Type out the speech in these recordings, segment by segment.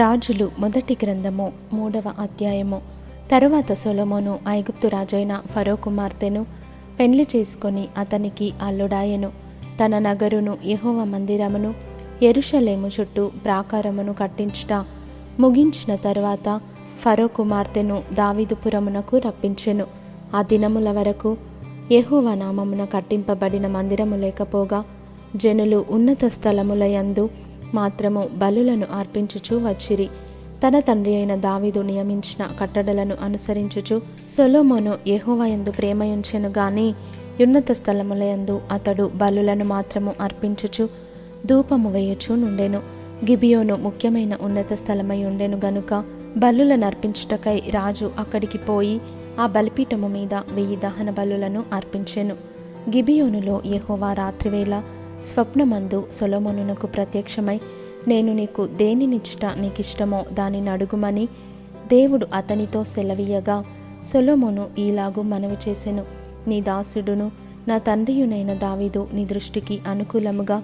రాజులు మొదటి గ్రంథము మూడవ అధ్యాయము. తరువాత సొలమోను ఐగుప్తు రాజైన ఫరో కుమార్తెను పెండ్లి చేసుకొని అతనికి అల్లుడాయెను. తన నగరును యహోవ మందిరమును ఎరుషలేము చుట్టూ ప్రాకారమును కట్టించుట. ముగించిన తరువాత ఫరో కుమార్తెను దావిదుపురమునకు రప్పించెను. ఆ దినముల వరకు యహోవ నామమున కట్టింపబడిన మందిరము లేకపోగా జనులు ఉన్నత స్థలములయందు మాత్రము బలులను అర్పించుచు వచ్చిరి. తన తండ్రి అయిన దావీదు నియమించిన కట్టడలను అనుసరించుచు సొలోమోను యహోవయందు ప్రేమయుంచెను గాని ఉన్నత స్థలములయందు అతడు బలులను మాత్రము అర్పించుచు ధూపము వేయుచు నుండెను. గిబియోను ముఖ్యమైన ఉన్నత స్థలమై ఉండెను గనుక బలులను అర్పించుటకై రాజు అక్కడికి పోయి ఆ బలిపీఠము మీద వెయ్యి దహన బలులను అర్పించెను. గిబియోనులో యహోవా రాత్రివేళ స్వప్నమందు సొలొమోనునకు ప్రత్యక్షమై నేను నీకు దేనినిచ్చుట నీకిష్టమో దానిని అడుగుమని దేవుడు అతనితో సెలవీయగా సొలొమోను ఈలాగు మనవి చేసెను. నీ దాసుడును నా తండ్రియునైన దావీదు నీ దృష్టికి అనుకూలముగా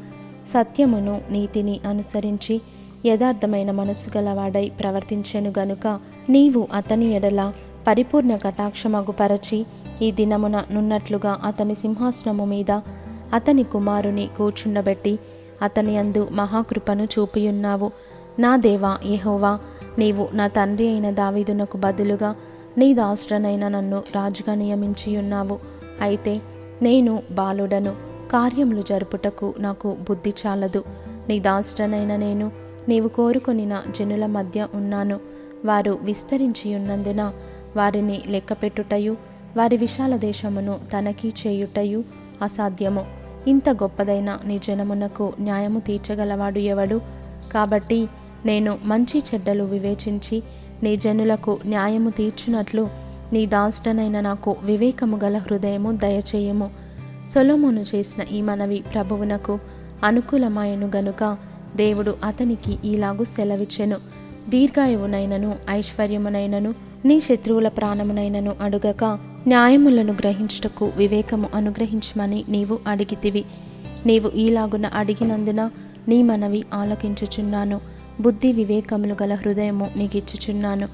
సత్యమును నీతిని అనుసరించి యథార్థమైన మనసు గలవాడై ప్రవర్తించెను గనుక నీవు అతని ఎడల పరిపూర్ణ కటాక్షమగుపరచి ఈ దినమున నున్నట్లుగా అతని సింహాసనము మీద అతని కుమారుని కూర్చుండబెట్టి అతని అందు మహాకృపను చూపియున్నావు. నా దేవా యహోవా నీవు నా తండ్రి అయిన దావీదునకు బదులుగా నీ దాసుడనైన నన్ను రాజుగా నియమించియున్నావు. అయితే నేను బాలుడను కార్యములు జరుపుటకు నాకు బుద్ధి చాలదు. నీ దాసుడనైన నేను నీవు కోరుకొనిన జనుల మధ్య ఉన్నాను. వారు విస్తరించి ఉన్నందున వారిని లెక్కపెట్టుటయు వారి విశాల దేశమును తనఖీ చేయుటయు అసాధ్యము. ఇంత గొప్పదైన నీ జనమునకు న్యాయము తీర్చగలవాడు ఎవడు? కాబట్టి నేను మంచి చెడ్డలు వివేచించి నీ జనులకు న్యాయము తీర్చునట్లు నీ దాష్టనైన నాకు వివేకము గల హృదయము దయచేయము. సొలోమోను చేసిన ఈ మనవి ప్రభువునకు అనుకూలమాయను గనుక దేవుడు అతనికి ఈలాగు సెలవిచ్చెను. దీర్ఘాయువునైనను ఐశ్వర్యమునైనను నీ శత్రువుల ప్రాణమునైనను అడుగక న్యాయములను గ్రహించుటకు వివేకము అనుగ్రహించమని నీవు అడిగితివి. నీవు ఈలాగున అడిగినందున నీ మనవి ఆలకించుచున్నాను. బుద్ధి వివేకములు గల హృదయము నీకిచ్చుచున్నాను.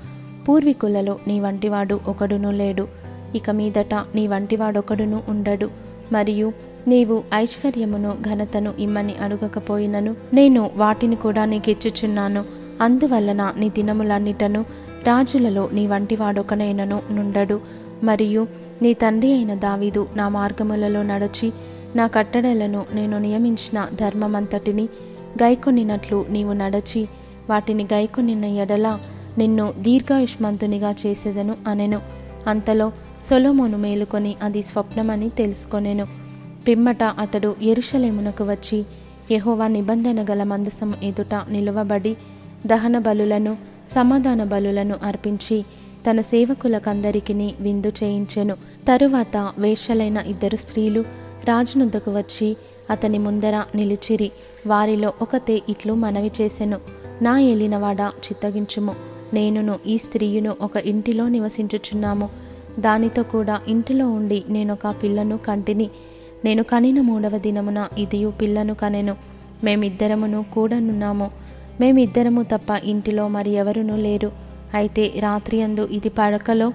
పూర్వీకులలో నీ వంటివాడు ఒకడును లేడు. ఇక మీదట నీ వంటివాడొకడును ఉండడు. మరియు నీవు ఐశ్వర్యమును ఘనతను ఇమ్మని అడగకపోయినను నేను వాటిని కూడా నీకిచ్చుచున్నాను. అందువలన నీ దినములన్నిటను రాజులలో నీ వంటివాడొకనైనను నుండడు. మరియు నీ తండ్రి అయిన దావీదు నా మార్గములలో నడచి నా కట్టడలను నేను నియమించిన ధర్మమంతటిని గైకొనినట్లు నీవు నడచి వాటిని గైకొనిన ఎడల నిన్ను దీర్ఘాయుష్మంతునిగా చేసేదను అనెను. అంతలో సొలోమోను మేలుకొని అది స్వప్నమని తెలుసుకొనెను. పిమ్మట అతడు ఎరుషలేమునకు వచ్చి యహోవా నిబంధన గల మందసము ఎదుట నిలువబడి దహన బలులను సమాధాన బలులను అర్పించి తన సేవకులకందరికీ విందు చేయించెను. తరువాత వేషలైన ఇద్దరు స్త్రీలు రాజునుద్దకు వచ్చి అతని ముందర నిలిచిరి. వారిలో ఒకతే ఇట్లు మనవి చేసెను. నా ఏలినవాడా చిత్తగించుము. నేనును ఈ స్త్రీయును ఒక ఇంటిలో నివసించుచున్నాము. దానితో కూడా ఇంటిలో ఉండి నేనొక పిల్లను కంటిని. నేను కనిన మూడవ దినమున ఇదియు పిల్లను కనెను. మేమిద్దరమును కూడనున్నాము. మేమిద్దరము తప్ప ఇంటిలో మరి ఎవరునూ లేరు. అయితే రాత్రి అందు ఇది పడకలో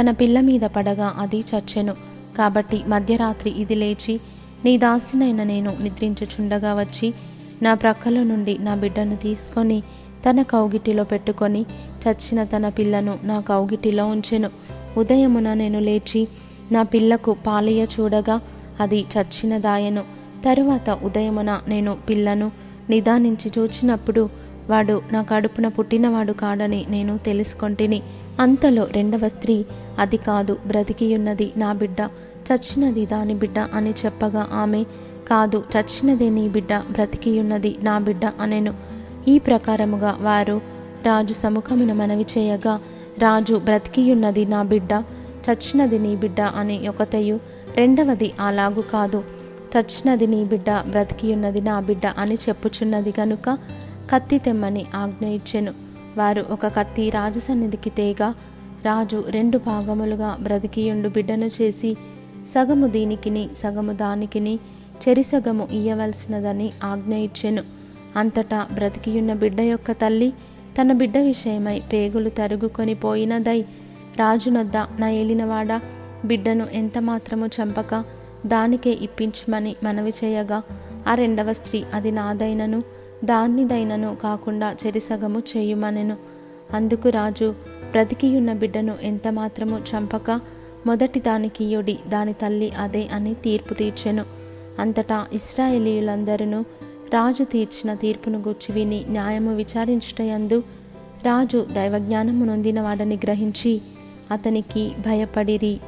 తన పిల్ల మీద పడగా అది చచ్చెను. కాబట్టి మధ్యరాత్రి ఇది లేచి నీ దాసినైన నేను నిద్రించుచుండగా వచ్చి నా ప్రక్కలో నుండి నా బిడ్డను తీసుకొని తన కౌగిటిలో పెట్టుకొని చచ్చిన తన పిల్లను నా కౌగిటిలో ఉంచెను. ఉదయమున నేను లేచి నా పిల్లకు పాలయ్య చూడగా అది చచ్చిన దాయను తరువాత ఉదయమున నేను పిల్లను నిదానించి చూచినప్పుడు వాడు నా కడుపున పుట్టినవాడు కాడని నేను తెలుసుకొంటిని. అంతలో రెండవ స్త్రీ అది కాదు బ్రతికియున్నది నా బిడ్డ చచ్చినది దాని బిడ్డ అని చెప్పగా ఆమె కాదు చచ్చినదే నీ బిడ్డ బ్రతికియున్నది నా బిడ్డ అనెను. ఈ ప్రకారముగా వారు రాజు సముఖమున మనవి చేయగా రాజు బ్రతికియున్నది నా బిడ్డ చచ్చినది నీ బిడ్డ అని ఒకతయు రెండవది అలాగు కాదు చచ్చినది నీ బిడ్డ బ్రతికియున్నది నా బిడ్డ అని చెప్పుచున్నది గనుక కత్తి తెమ్మని ఆజ్ఞ ఇచ్చెను వారు ఒక కత్తి రాజు సన్నిధికి తేగా రాజు రెండు భాగములుగా బ్రతికియుండు బిడ్డను చేసి సగము దీనికిని సగము దానికిని చెరిసగము ఇయ్యవలసినదని ఆజ్ఞ ఇచ్చెను అంతటా బ్రతికియున్న బిడ్డ యొక్క తల్లి తన బిడ్డ విషయమై పేగులు తరుగుకొని పోయినదై రాజునొద్ద నా ఏలినవాడ బిడ్డను ఎంత మాత్రము చంపక దానికే ఇప్పించమని మనవి చేయగా ఆ రెండవ స్త్రీ అది నాదైనను దాన్నిదైనను కాకుండా చెరిసగము చేయుమనెను. అందుకు రాజు బ్రతికియున్న బిడ్డను ఎంతమాత్రము చంపక మొదటి దానికియుడి దాని తల్లి అదే అని తీర్పు తీర్చెను. అంతటా ఇస్రాయేలీయులందరూ రాజు తీర్చిన తీర్పును గుర్చి విని న్యాయము విచారించుటయందు రాజు దైవజ్ఞానము నొందినవాడని గ్రహించి అతనికి భయపడిరి.